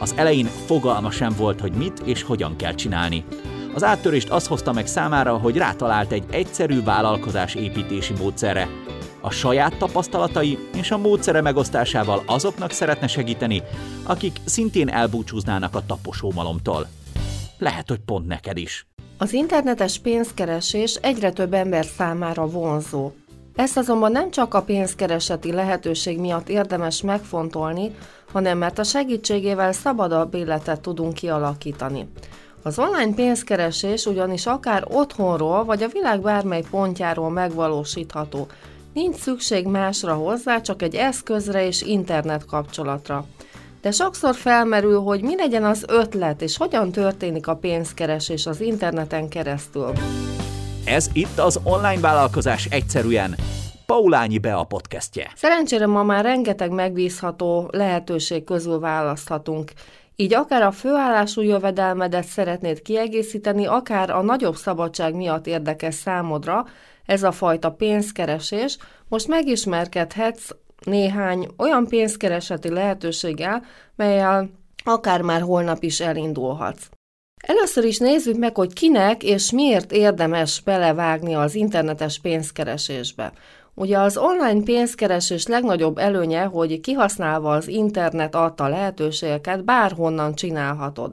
Az elején fogalma sem volt, hogy mit és hogyan kell csinálni. Az áttörést az hozta meg számára, hogy rátalált egy egyszerű vállalkozás építési módszerre. A saját tapasztalatai és a módszere megosztásával azoknak szeretne segíteni, akik szintén elbúcsúznának a taposómalomtól. Lehet, hogy pont neked is. Az internetes pénzkeresés egyre több ember számára vonzó. Ezt azonban nem csak a pénzkereseti lehetőség miatt érdemes megfontolni, hanem mert a segítségével szabadabb életet tudunk kialakítani. Az online pénzkeresés ugyanis akár otthonról vagy a világ bármely pontjáról megvalósítható. Nincs szükség másra hozzá, csak egy eszközre és internet kapcsolatra. De sokszor felmerül, hogy mi legyen az ötlet, és hogyan történik a pénzkeresés az interneten keresztül. Ez itt az online vállalkozás egyszerűen. Paulányi be a podcastje. Szerencsére ma már rengeteg megbízható lehetőség közül választhatunk. Így akár a főállású jövedelmedet szeretnéd kiegészíteni, akár a nagyobb szabadság miatt érdekes számodra, ez a fajta pénzkeresés, most megismerkedhetsz néhány olyan pénzkereseti lehetőséggel, melyel akár már holnap is elindulhatsz. Először is nézzük meg, hogy kinek és miért érdemes belevágni az internetes pénzkeresésbe. Ugye az online pénzkeresés legnagyobb előnye, hogy kihasználva az internet adta lehetőségeket bárhonnan csinálhatod.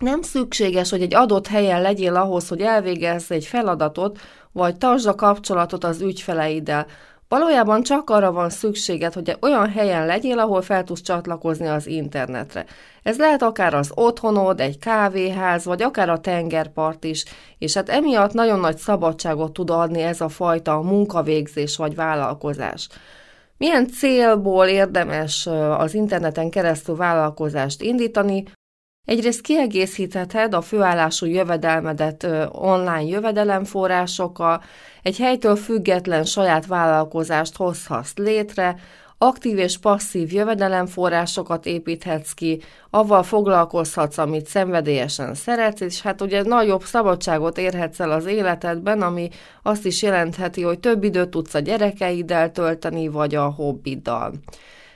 Nem szükséges, hogy egy adott helyen legyél ahhoz, hogy elvégezz egy feladatot, vagy tartsd a kapcsolatot az ügyfeleiddel. Valójában csak arra van szükséged, hogy olyan helyen legyél, ahol fel tudsz csatlakozni az internetre. Ez lehet akár az otthonod, egy kávéház, vagy akár a tengerpart is, és hát emiatt nagyon nagy szabadságot tud adni ez a fajta munkavégzés vagy vállalkozás. Milyen célból érdemes az interneten keresztül vállalkozást indítani? Egyrészt kiegészítheted a főállású jövedelmedet online jövedelemforrásokkal, egy helytől független saját vállalkozást hozhatsz létre, aktív és passzív jövedelemforrásokat építhetsz ki, avval foglalkozhatsz, amit szenvedélyesen szeretsz, és hát ugye nagyobb szabadságot érhetsz el az életedben, ami azt is jelentheti, hogy több időt tudsz a gyerekeiddel tölteni, vagy a hobbiddal.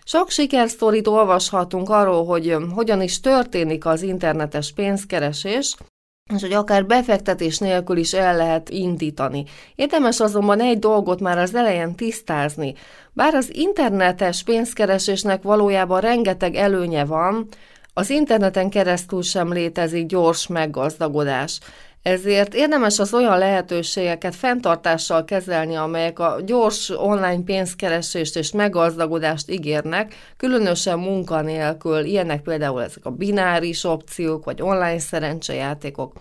Sok sikersztorit olvashatunk arról, hogy hogyan is történik az internetes pénzkeresés, és hogy akár befektetés nélkül is el lehet indítani. Érdemes azonban egy dolgot már az elején tisztázni. Bár az internetes pénzkeresésnek valójában rengeteg előnye van, az interneten keresztül sem létezik gyors meggazdagodás. Ezért érdemes az olyan lehetőségeket fenntartással kezelni, amelyek a gyors online pénzkeresést és meggazdagodást ígérnek, különösen munkanélkül, ilyenek például ezek a bináris opciók, vagy online szerencsejátékok.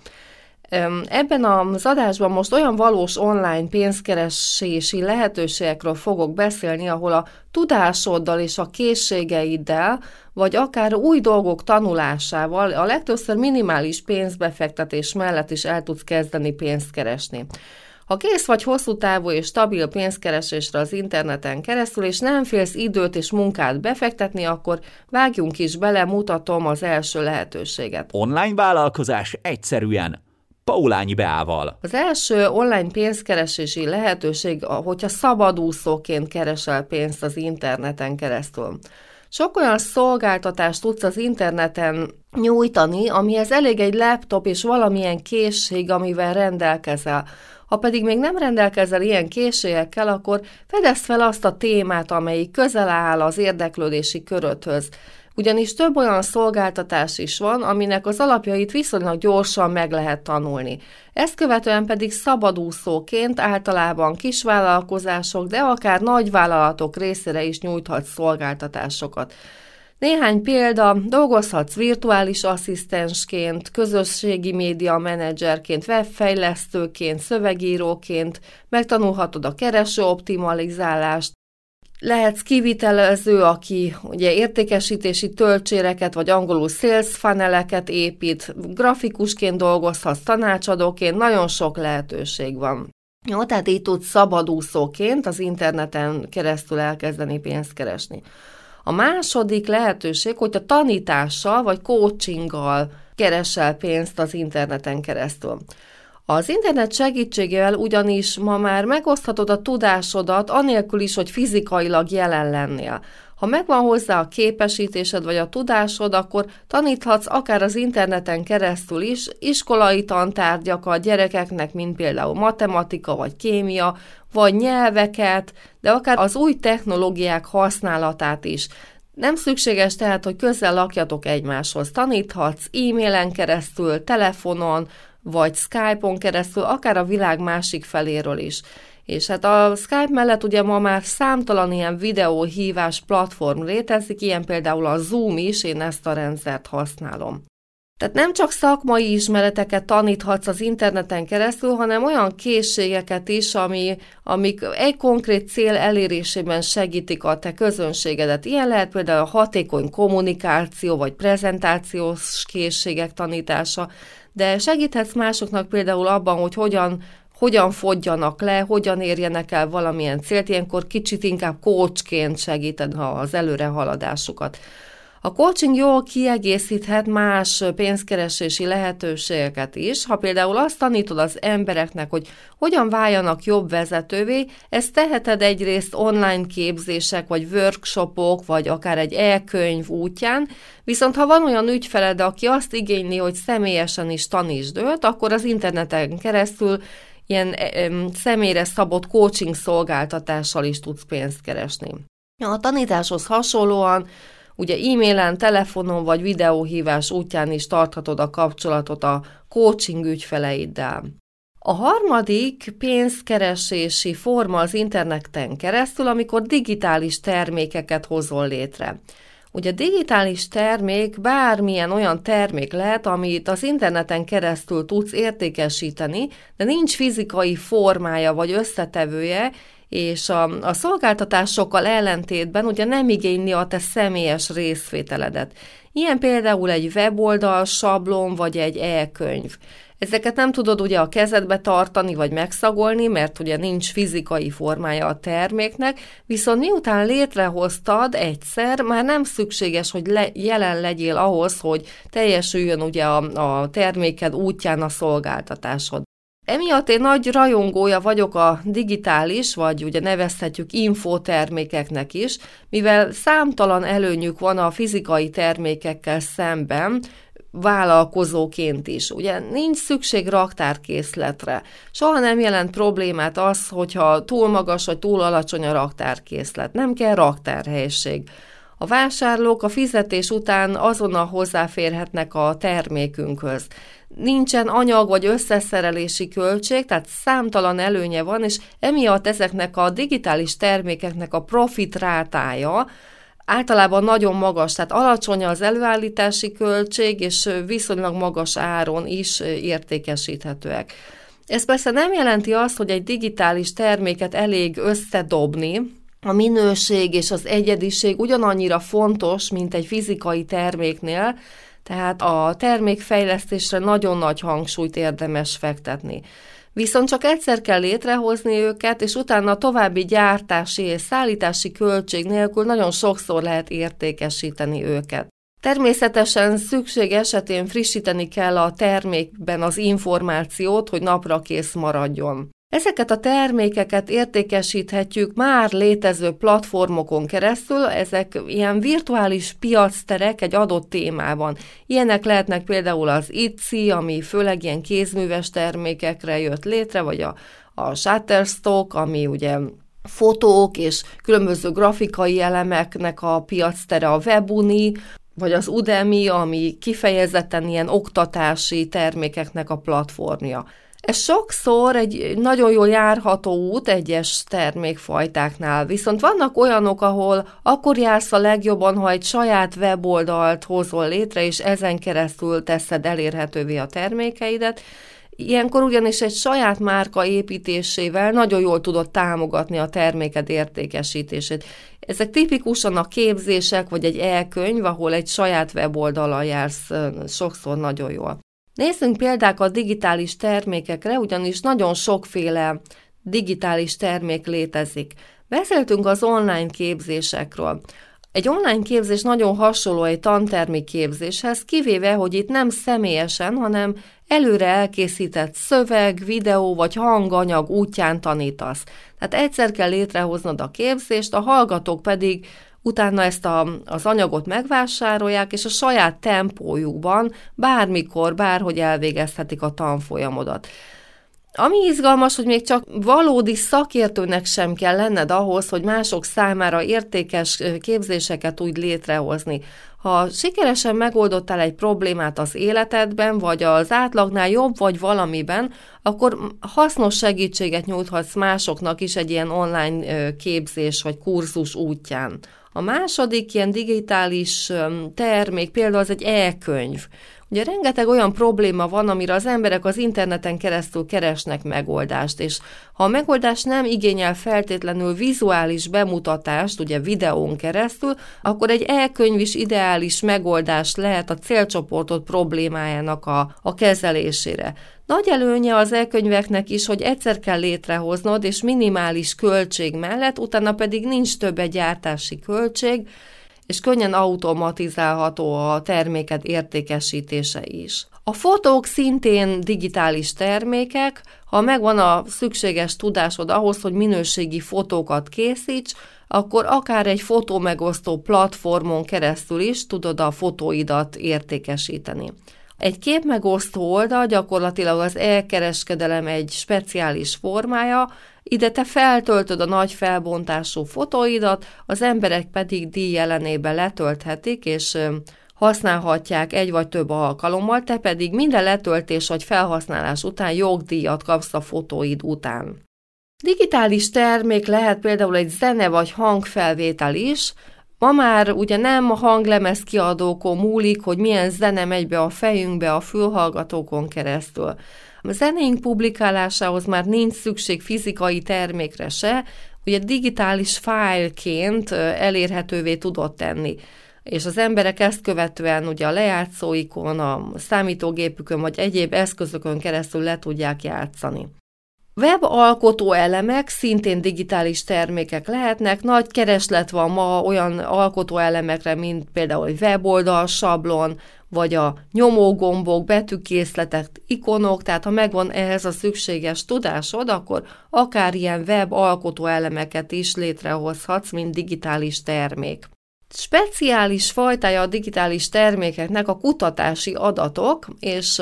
Ebben az adásban most olyan valós online pénzkeresési lehetőségekről fogok beszélni, ahol a tudásoddal és a készségeiddel, vagy akár új dolgok tanulásával a legtöbbször minimális pénzbefektetés mellett is el tudsz kezdeni pénzt keresni. Ha kész vagy hosszú távú és stabil pénzkeresésre az interneten keresztül, és nem félsz időt és munkát befektetni, akkor vágjunk is bele, mutatom az első lehetőséget. Online vállalkozás egyszerűen Paulányi Beával. Az első online pénzkeresési lehetőség, hogyha szabadúszóként keresel pénzt az interneten keresztül. Sok olyan szolgáltatást tudsz az interneten nyújtani, amihez elég egy laptop és valamilyen készség, amivel rendelkezel. Ha pedig még nem rendelkezel ilyen készségekkel, akkor fedezd fel azt a témát, amelyik közel áll az érdeklődési köröthöz ugyanis több olyan szolgáltatás is van, aminek az alapjait viszonylag gyorsan meg lehet tanulni. Ezt követően pedig szabadúszóként általában kisvállalkozások, de akár nagyvállalatok részére is nyújthat szolgáltatásokat. Néhány példa, dolgozhatsz virtuális asszisztensként, közösségi média menedzserként, webfejlesztőként, szövegíróként, megtanulhatod a kereső optimalizálást, lehetsz kivitelező, aki ugye értékesítési töltséreket, vagy angolul sales funneleket épít, grafikusként dolgozhatsz, tanácsadóként, nagyon sok lehetőség van. Jó, tehát így tudsz szabadúszóként az interneten keresztül elkezdeni pénzt keresni. A második lehetőség, hogy a tanítással vagy coachinggal keresel pénzt az interneten keresztül. Az internet segítségével ugyanis ma már megoszthatod a tudásodat, anélkül is, hogy fizikailag jelen lennél. Ha megvan hozzá a képesítésed vagy a tudásod, akkor taníthatsz akár az interneten keresztül is iskolai tantárgyakat gyerekeknek, mint például matematika vagy kémia, vagy nyelveket, de akár az új technológiák használatát is. Nem szükséges tehát, hogy közel lakjatok egymáshoz. Taníthatsz e-mailen keresztül, telefonon, vagy Skype-on keresztül, akár a világ másik feléről is. És hát a Skype mellett ugye ma már számtalan ilyen videóhívás platform létezik, ilyen például a Zoom is, én ezt a rendszert használom. Tehát nem csak szakmai ismereteket taníthatsz az interneten keresztül, hanem olyan készségeket is, ami, amik egy konkrét cél elérésében segítik a te közönségedet. Ilyen lehet például a hatékony kommunikáció vagy prezentációs készségek tanítása, de segíthetsz másoknak például abban, hogy hogyan hogyan fogjanak le, hogyan érjenek el valamilyen célt, ilyenkor kicsit inkább coachként segíted az előrehaladásukat. A coaching jól kiegészíthet más pénzkeresési lehetőségeket is. Ha például azt tanítod az embereknek, hogy hogyan váljanak jobb vezetővé, ezt teheted egyrészt online képzések, vagy workshopok, vagy akár egy e-könyv útján, viszont ha van olyan ügyfeled, aki azt igényli, hogy személyesen is tanítsd őt, akkor az interneten keresztül ilyen személyre szabott coaching szolgáltatással is tudsz pénzt keresni. A tanításhoz hasonlóan Ugye e-mailen, telefonon vagy videóhívás útján is tarthatod a kapcsolatot a coaching ügyfeleiddel. A harmadik pénzkeresési forma az interneten keresztül, amikor digitális termékeket hozol létre. Ugye digitális termék bármilyen olyan termék lehet, amit az interneten keresztül tudsz értékesíteni, de nincs fizikai formája vagy összetevője, és a, a szolgáltatásokkal ellentétben ugye nem igényli a te személyes részvételedet. Ilyen például egy weboldal, sablon vagy egy e-könyv. Ezeket nem tudod ugye a kezedbe tartani vagy megszagolni, mert ugye nincs fizikai formája a terméknek, viszont miután létrehoztad egyszer, már nem szükséges, hogy le, jelen legyél ahhoz, hogy teljesüljön ugye a, a terméked útján a szolgáltatásod. Emiatt én nagy rajongója vagyok a digitális, vagy ugye nevezhetjük infotermékeknek is, mivel számtalan előnyük van a fizikai termékekkel szemben, vállalkozóként is. Ugye nincs szükség raktárkészletre. Soha nem jelent problémát az, hogyha túl magas vagy túl alacsony a raktárkészlet. Nem kell raktárhelység. A vásárlók a fizetés után azonnal hozzáférhetnek a termékünkhöz. Nincsen anyag vagy összeszerelési költség, tehát számtalan előnye van, és emiatt ezeknek a digitális termékeknek a profit rátája általában nagyon magas, tehát alacsony az előállítási költség, és viszonylag magas áron is értékesíthetőek. Ez persze nem jelenti azt, hogy egy digitális terméket elég összedobni, a minőség és az egyediség ugyanannyira fontos, mint egy fizikai terméknél, tehát a termékfejlesztésre nagyon nagy hangsúlyt érdemes fektetni. Viszont csak egyszer kell létrehozni őket, és utána a további gyártási és szállítási költség nélkül nagyon sokszor lehet értékesíteni őket. Természetesen szükség esetén frissíteni kell a termékben az információt, hogy napra kész maradjon. Ezeket a termékeket értékesíthetjük már létező platformokon keresztül, ezek ilyen virtuális piacterek egy adott témában. Ilyenek lehetnek például az Etsy, ami főleg ilyen kézműves termékekre jött létre, vagy a, a Shutterstock, ami ugye fotók és különböző grafikai elemeknek a piactere a Webuni, vagy az Udemy, ami kifejezetten ilyen oktatási termékeknek a platformja. Ez sokszor egy nagyon jól járható út egyes termékfajtáknál, viszont vannak olyanok, ahol akkor jársz a legjobban, ha egy saját weboldalt hozol létre, és ezen keresztül teszed elérhetővé a termékeidet, Ilyenkor ugyanis egy saját márka építésével nagyon jól tudod támogatni a terméked értékesítését. Ezek tipikusan a képzések, vagy egy elkönyv, ahol egy saját weboldalon jársz sokszor nagyon jól. Nézzünk példákat digitális termékekre, ugyanis nagyon sokféle digitális termék létezik. Beszéltünk az online képzésekről. Egy online képzés nagyon hasonló egy tantermi képzéshez, kivéve, hogy itt nem személyesen, hanem előre elkészített szöveg, videó vagy hanganyag útján tanítasz. Tehát egyszer kell létrehoznod a képzést, a hallgatók pedig utána ezt a, az anyagot megvásárolják, és a saját tempójukban bármikor, bárhogy elvégezhetik a tanfolyamodat. Ami izgalmas, hogy még csak valódi szakértőnek sem kell lenned ahhoz, hogy mások számára értékes képzéseket úgy létrehozni. Ha sikeresen megoldottál egy problémát az életedben, vagy az átlagnál jobb vagy valamiben, akkor hasznos segítséget nyújthatsz másoknak is egy ilyen online képzés vagy kurzus útján. A második ilyen digitális termék például az egy e-könyv. Ugye rengeteg olyan probléma van, amire az emberek az interneten keresztül keresnek megoldást, és ha a megoldás nem igényel feltétlenül vizuális bemutatást, ugye videón keresztül, akkor egy elkönyv is ideális megoldás lehet a célcsoportot problémájának a, a kezelésére. Nagy előnye az elkönyveknek is, hogy egyszer kell létrehoznod, és minimális költség mellett, utána pedig nincs több egy gyártási költség, és könnyen automatizálható a terméked értékesítése is. A fotók szintén digitális termékek, ha megvan a szükséges tudásod ahhoz, hogy minőségi fotókat készíts, akkor akár egy fotómegosztó platformon keresztül is tudod a fotóidat értékesíteni. Egy képmegosztó oldal gyakorlatilag az elkereskedelem egy speciális formája, ide te feltöltöd a nagy felbontású fotóidat, az emberek pedig díj letölthetik, és használhatják egy vagy több alkalommal, te pedig minden letöltés vagy felhasználás után jogdíjat kapsz a fotóid után. Digitális termék lehet például egy zene vagy hangfelvétel is, Ma már ugye nem a hanglemez kiadókon múlik, hogy milyen zene megy be a fejünkbe a fülhallgatókon keresztül. A zenéink publikálásához már nincs szükség fizikai termékre se, ugye digitális fájlként elérhetővé tudott tenni és az emberek ezt követően ugye a lejátszóikon, a számítógépükön vagy egyéb eszközökön keresztül le tudják játszani. Web alkotó elemek szintén digitális termékek lehetnek, nagy kereslet van ma olyan alkotó elemekre, mint például egy weboldal, sablon, vagy a nyomógombok, betűkészletek, ikonok, tehát ha megvan ehhez a szükséges tudásod, akkor akár ilyen web alkotó elemeket is létrehozhatsz, mint digitális termék. Speciális fajtája a digitális termékeknek a kutatási adatok, és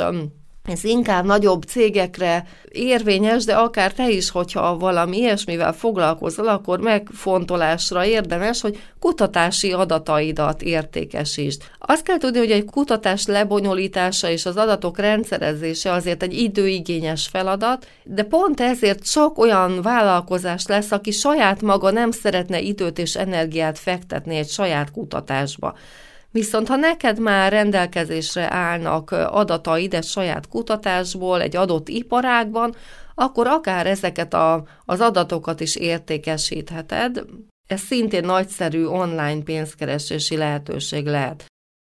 ez inkább nagyobb cégekre érvényes, de akár te is, hogyha valami ilyesmivel foglalkozol, akkor megfontolásra érdemes, hogy kutatási adataidat értékesítsd. Azt kell tudni, hogy egy kutatás lebonyolítása és az adatok rendszerezése azért egy időigényes feladat, de pont ezért sok olyan vállalkozás lesz, aki saját maga nem szeretne időt és energiát fektetni egy saját kutatásba. Viszont ha neked már rendelkezésre állnak adataid egy saját kutatásból, egy adott iparágban, akkor akár ezeket a, az adatokat is értékesítheted. Ez szintén nagyszerű online pénzkeresési lehetőség lehet.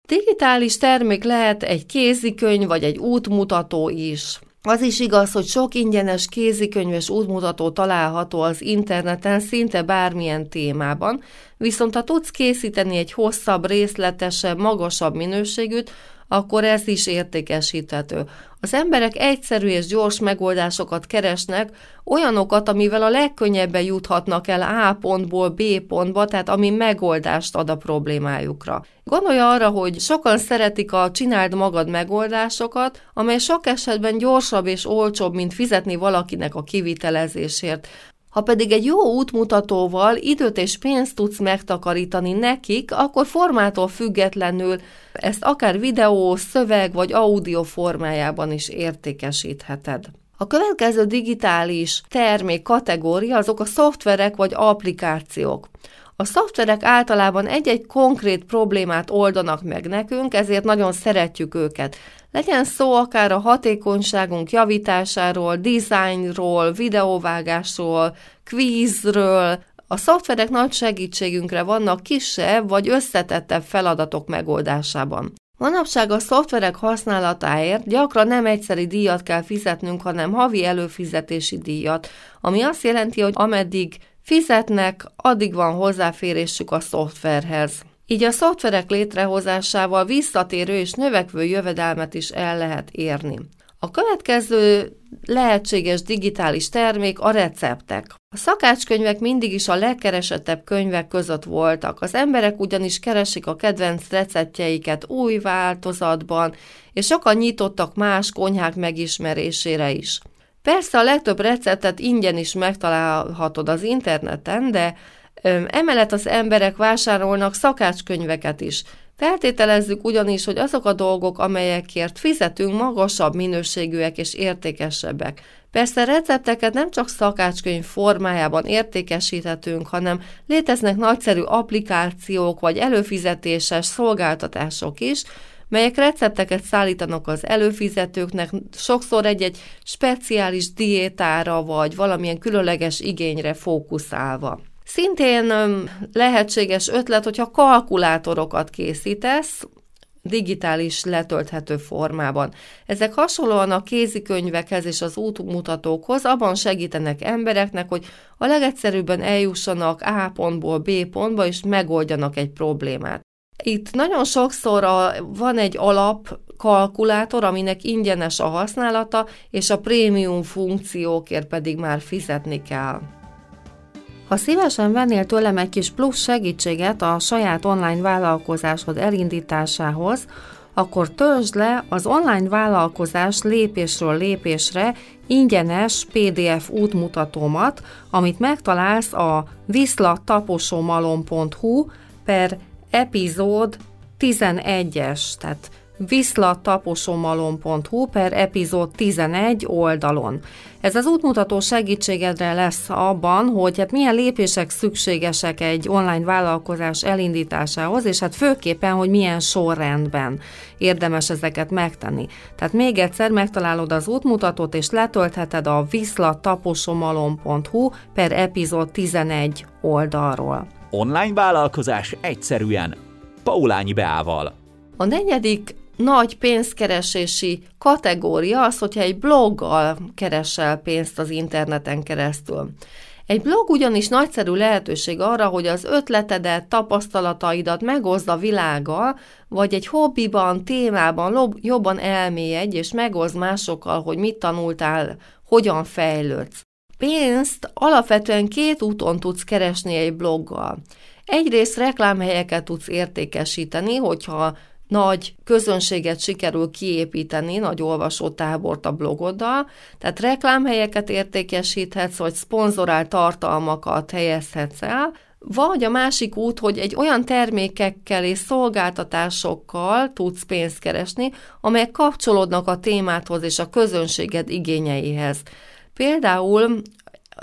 Digitális termék lehet egy kézikönyv vagy egy útmutató is. Az is igaz, hogy sok ingyenes kézikönyves útmutató található az interneten szinte bármilyen témában, viszont ha tudsz készíteni egy hosszabb, részletesebb, magasabb minőségűt, akkor ez is értékesíthető. Az emberek egyszerű és gyors megoldásokat keresnek, olyanokat, amivel a legkönnyebben juthatnak el A pontból B pontba, tehát ami megoldást ad a problémájukra. Gondolj arra, hogy sokan szeretik a csináld magad megoldásokat, amely sok esetben gyorsabb és olcsóbb, mint fizetni valakinek a kivitelezésért. Ha pedig egy jó útmutatóval időt és pénzt tudsz megtakarítani nekik, akkor formától függetlenül ezt akár videó, szöveg vagy audio formájában is értékesítheted. A következő digitális termék kategória azok a szoftverek vagy applikációk. A szoftverek általában egy-egy konkrét problémát oldanak meg nekünk, ezért nagyon szeretjük őket. Legyen szó akár a hatékonyságunk javításáról, dizájnról, videóvágásról, kvízről, a szoftverek nagy segítségünkre vannak kisebb vagy összetettebb feladatok megoldásában. Manapság a szoftverek használatáért gyakran nem egyszeri díjat kell fizetnünk, hanem havi előfizetési díjat, ami azt jelenti, hogy ameddig fizetnek, addig van hozzáférésük a szoftverhez. Így a szoftverek létrehozásával visszatérő és növekvő jövedelmet is el lehet érni. A következő lehetséges digitális termék a receptek. A szakácskönyvek mindig is a legkeresettebb könyvek között voltak. Az emberek ugyanis keresik a kedvenc receptjeiket új változatban, és sokan nyitottak más konyhák megismerésére is. Persze a legtöbb receptet ingyen is megtalálhatod az interneten, de emellett az emberek vásárolnak szakácskönyveket is. Feltételezzük ugyanis, hogy azok a dolgok, amelyekért fizetünk, magasabb minőségűek és értékesebbek. Persze recepteket nem csak szakácskönyv formájában értékesíthetünk, hanem léteznek nagyszerű applikációk vagy előfizetéses szolgáltatások is, melyek recepteket szállítanak az előfizetőknek, sokszor egy-egy speciális diétára vagy valamilyen különleges igényre fókuszálva. Szintén lehetséges ötlet, hogyha kalkulátorokat készítesz, digitális letölthető formában. Ezek hasonlóan a kézikönyvekhez és az útmutatókhoz abban segítenek embereknek, hogy a legegyszerűbben eljussanak A pontból B pontba, és megoldjanak egy problémát. Itt nagyon sokszor a, van egy alap kalkulátor, aminek ingyenes a használata, és a prémium funkciókért pedig már fizetni kell. Ha szívesen vennél tőlem egy kis plusz segítséget a saját online vállalkozásod elindításához, akkor töltsd le az online vállalkozás lépésről lépésre ingyenes PDF útmutatómat, amit megtalálsz a viszlataposomalom.hu per epizód 11-es, tehát viszlataposomalom.hu per epizód 11 oldalon. Ez az útmutató segítségedre lesz abban, hogy hát milyen lépések szükségesek egy online vállalkozás elindításához, és hát főképpen, hogy milyen sorrendben érdemes ezeket megtenni. Tehát még egyszer megtalálod az útmutatót, és letöltheted a viszlataposomalom.hu per epizód 11 oldalról. Online vállalkozás egyszerűen Paulányi Beával. A negyedik nagy pénzkeresési kategória az, hogyha egy bloggal keresel pénzt az interneten keresztül. Egy blog ugyanis nagyszerű lehetőség arra, hogy az ötletedet, tapasztalataidat megozd a világgal, vagy egy hobbiban, témában jobban elmélyedj, és megozd másokkal, hogy mit tanultál, hogyan fejlődsz. Pénzt alapvetően két úton tudsz keresni egy bloggal. Egyrészt reklámhelyeket tudsz értékesíteni, hogyha nagy közönséget sikerül kiépíteni, nagy olvasótábort a blogoddal, tehát reklámhelyeket értékesíthetsz, vagy szponzorált tartalmakat helyezhetsz el, vagy a másik út, hogy egy olyan termékekkel és szolgáltatásokkal tudsz pénzt keresni, amelyek kapcsolódnak a témádhoz és a közönséged igényeihez. Például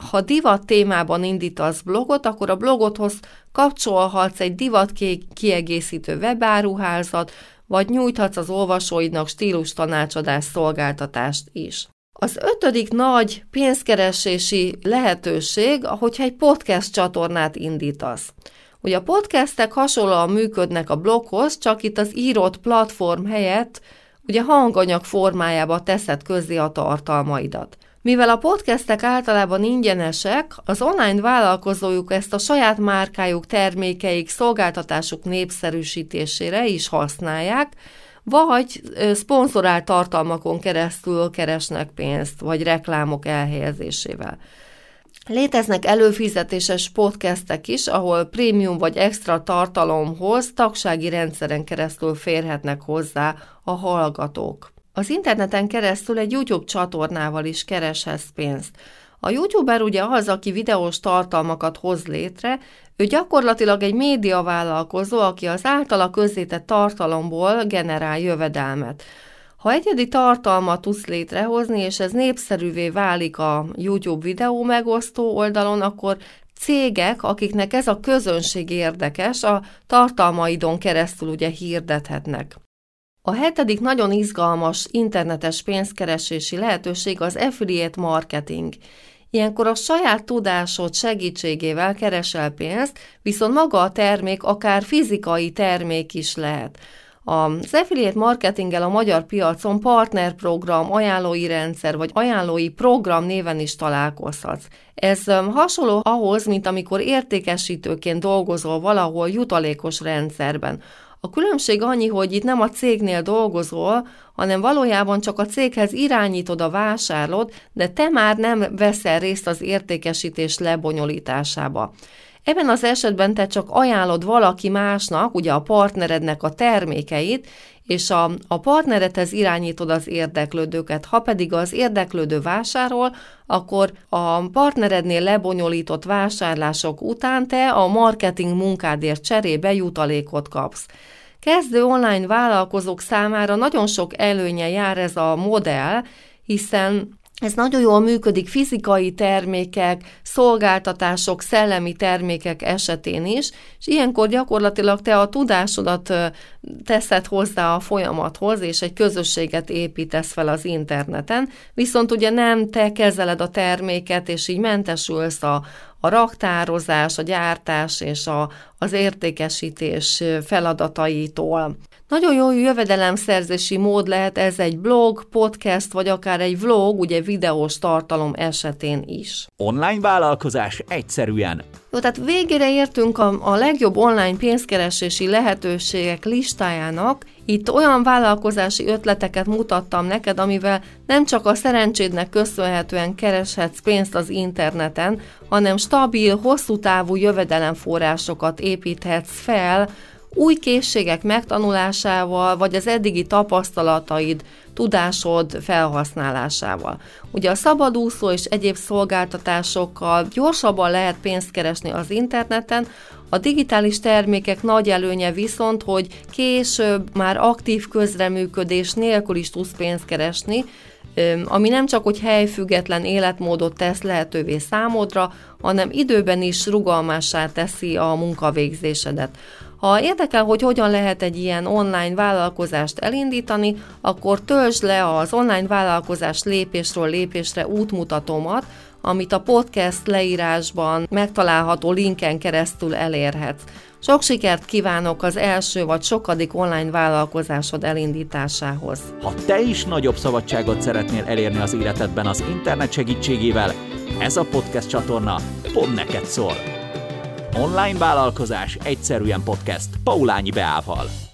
ha divat témában indítasz blogot, akkor a blogodhoz kapcsolhatsz egy divat kiegészítő webáruházat, vagy nyújthatsz az olvasóidnak stílus tanácsadás szolgáltatást is. Az ötödik nagy pénzkeresési lehetőség, hogyha egy podcast csatornát indítasz. Ugye a podcastek hasonlóan működnek a bloghoz, csak itt az írott platform helyett ugye hanganyag formájába teszed közzé a tartalmaidat. Mivel a podcastek általában ingyenesek, az online vállalkozójuk ezt a saját márkájuk, termékeik, szolgáltatásuk népszerűsítésére is használják, vagy szponzorált tartalmakon keresztül keresnek pénzt, vagy reklámok elhelyezésével. Léteznek előfizetéses podcastek is, ahol prémium vagy extra tartalomhoz tagsági rendszeren keresztül férhetnek hozzá a hallgatók. Az interneten keresztül egy YouTube csatornával is kereshetsz pénzt. A YouTuber ugye az, aki videós tartalmakat hoz létre, ő gyakorlatilag egy médiavállalkozó, aki az általa közzétett tartalomból generál jövedelmet. Ha egyedi tartalmat tudsz létrehozni, és ez népszerűvé válik a YouTube videó megosztó oldalon, akkor cégek, akiknek ez a közönség érdekes, a tartalmaidon keresztül ugye hirdethetnek. A hetedik nagyon izgalmas internetes pénzkeresési lehetőség az affiliate marketing. Ilyenkor a saját tudásod segítségével keresel pénzt, viszont maga a termék akár fizikai termék is lehet. Az affiliate marketinggel a magyar piacon partnerprogram, ajánlói rendszer vagy ajánlói program néven is találkozhatsz. Ez hasonló ahhoz, mint amikor értékesítőként dolgozol valahol jutalékos rendszerben. A különbség annyi, hogy itt nem a cégnél dolgozol, hanem valójában csak a céghez irányítod a vásárlót, de te már nem veszel részt az értékesítés lebonyolításába. Ebben az esetben te csak ajánlod valaki másnak, ugye a partnerednek a termékeit, és a, a partneredhez irányítod az érdeklődőket. Ha pedig az érdeklődő vásárol, akkor a partnerednél lebonyolított vásárlások után te a marketing munkádért cserébe jutalékot kapsz. Kezdő online vállalkozók számára nagyon sok előnye jár ez a modell, hiszen ez nagyon jól működik fizikai termékek, szolgáltatások, szellemi termékek esetén is, és ilyenkor gyakorlatilag te a tudásodat teszed hozzá a folyamathoz, és egy közösséget építesz fel az interneten, viszont ugye nem te kezeled a terméket, és így mentesülsz a, a raktározás, a gyártás és a, az értékesítés feladataitól. Nagyon jó jövedelemszerzési mód lehet ez egy blog, podcast, vagy akár egy vlog, ugye videós tartalom esetén is. Online vállalkozás egyszerűen. Jó, tehát végére értünk a, a legjobb online pénzkeresési lehetőségek listájának. Itt olyan vállalkozási ötleteket mutattam neked, amivel nem csak a szerencsédnek köszönhetően kereshetsz pénzt az interneten, hanem stabil, hosszú távú jövedelemforrásokat építhetsz fel, új készségek megtanulásával, vagy az eddigi tapasztalataid, tudásod felhasználásával. Ugye a szabadúszó és egyéb szolgáltatásokkal gyorsabban lehet pénzt keresni az interneten, a digitális termékek nagy előnye viszont, hogy később már aktív közreműködés nélkül is tudsz pénzt keresni, ami nem csak hogy helyfüggetlen életmódot tesz lehetővé számodra, hanem időben is rugalmassá teszi a munkavégzésedet. Ha érdekel, hogy hogyan lehet egy ilyen online vállalkozást elindítani, akkor töltsd le az online vállalkozás lépésről lépésre útmutatómat, amit a podcast leírásban megtalálható linken keresztül elérhetsz. Sok sikert kívánok az első vagy sokadik online vállalkozásod elindításához. Ha te is nagyobb szabadságot szeretnél elérni az életedben az internet segítségével, ez a podcast csatorna pont neked szól. Online vállalkozás egyszerűen podcast Paulányi Beával.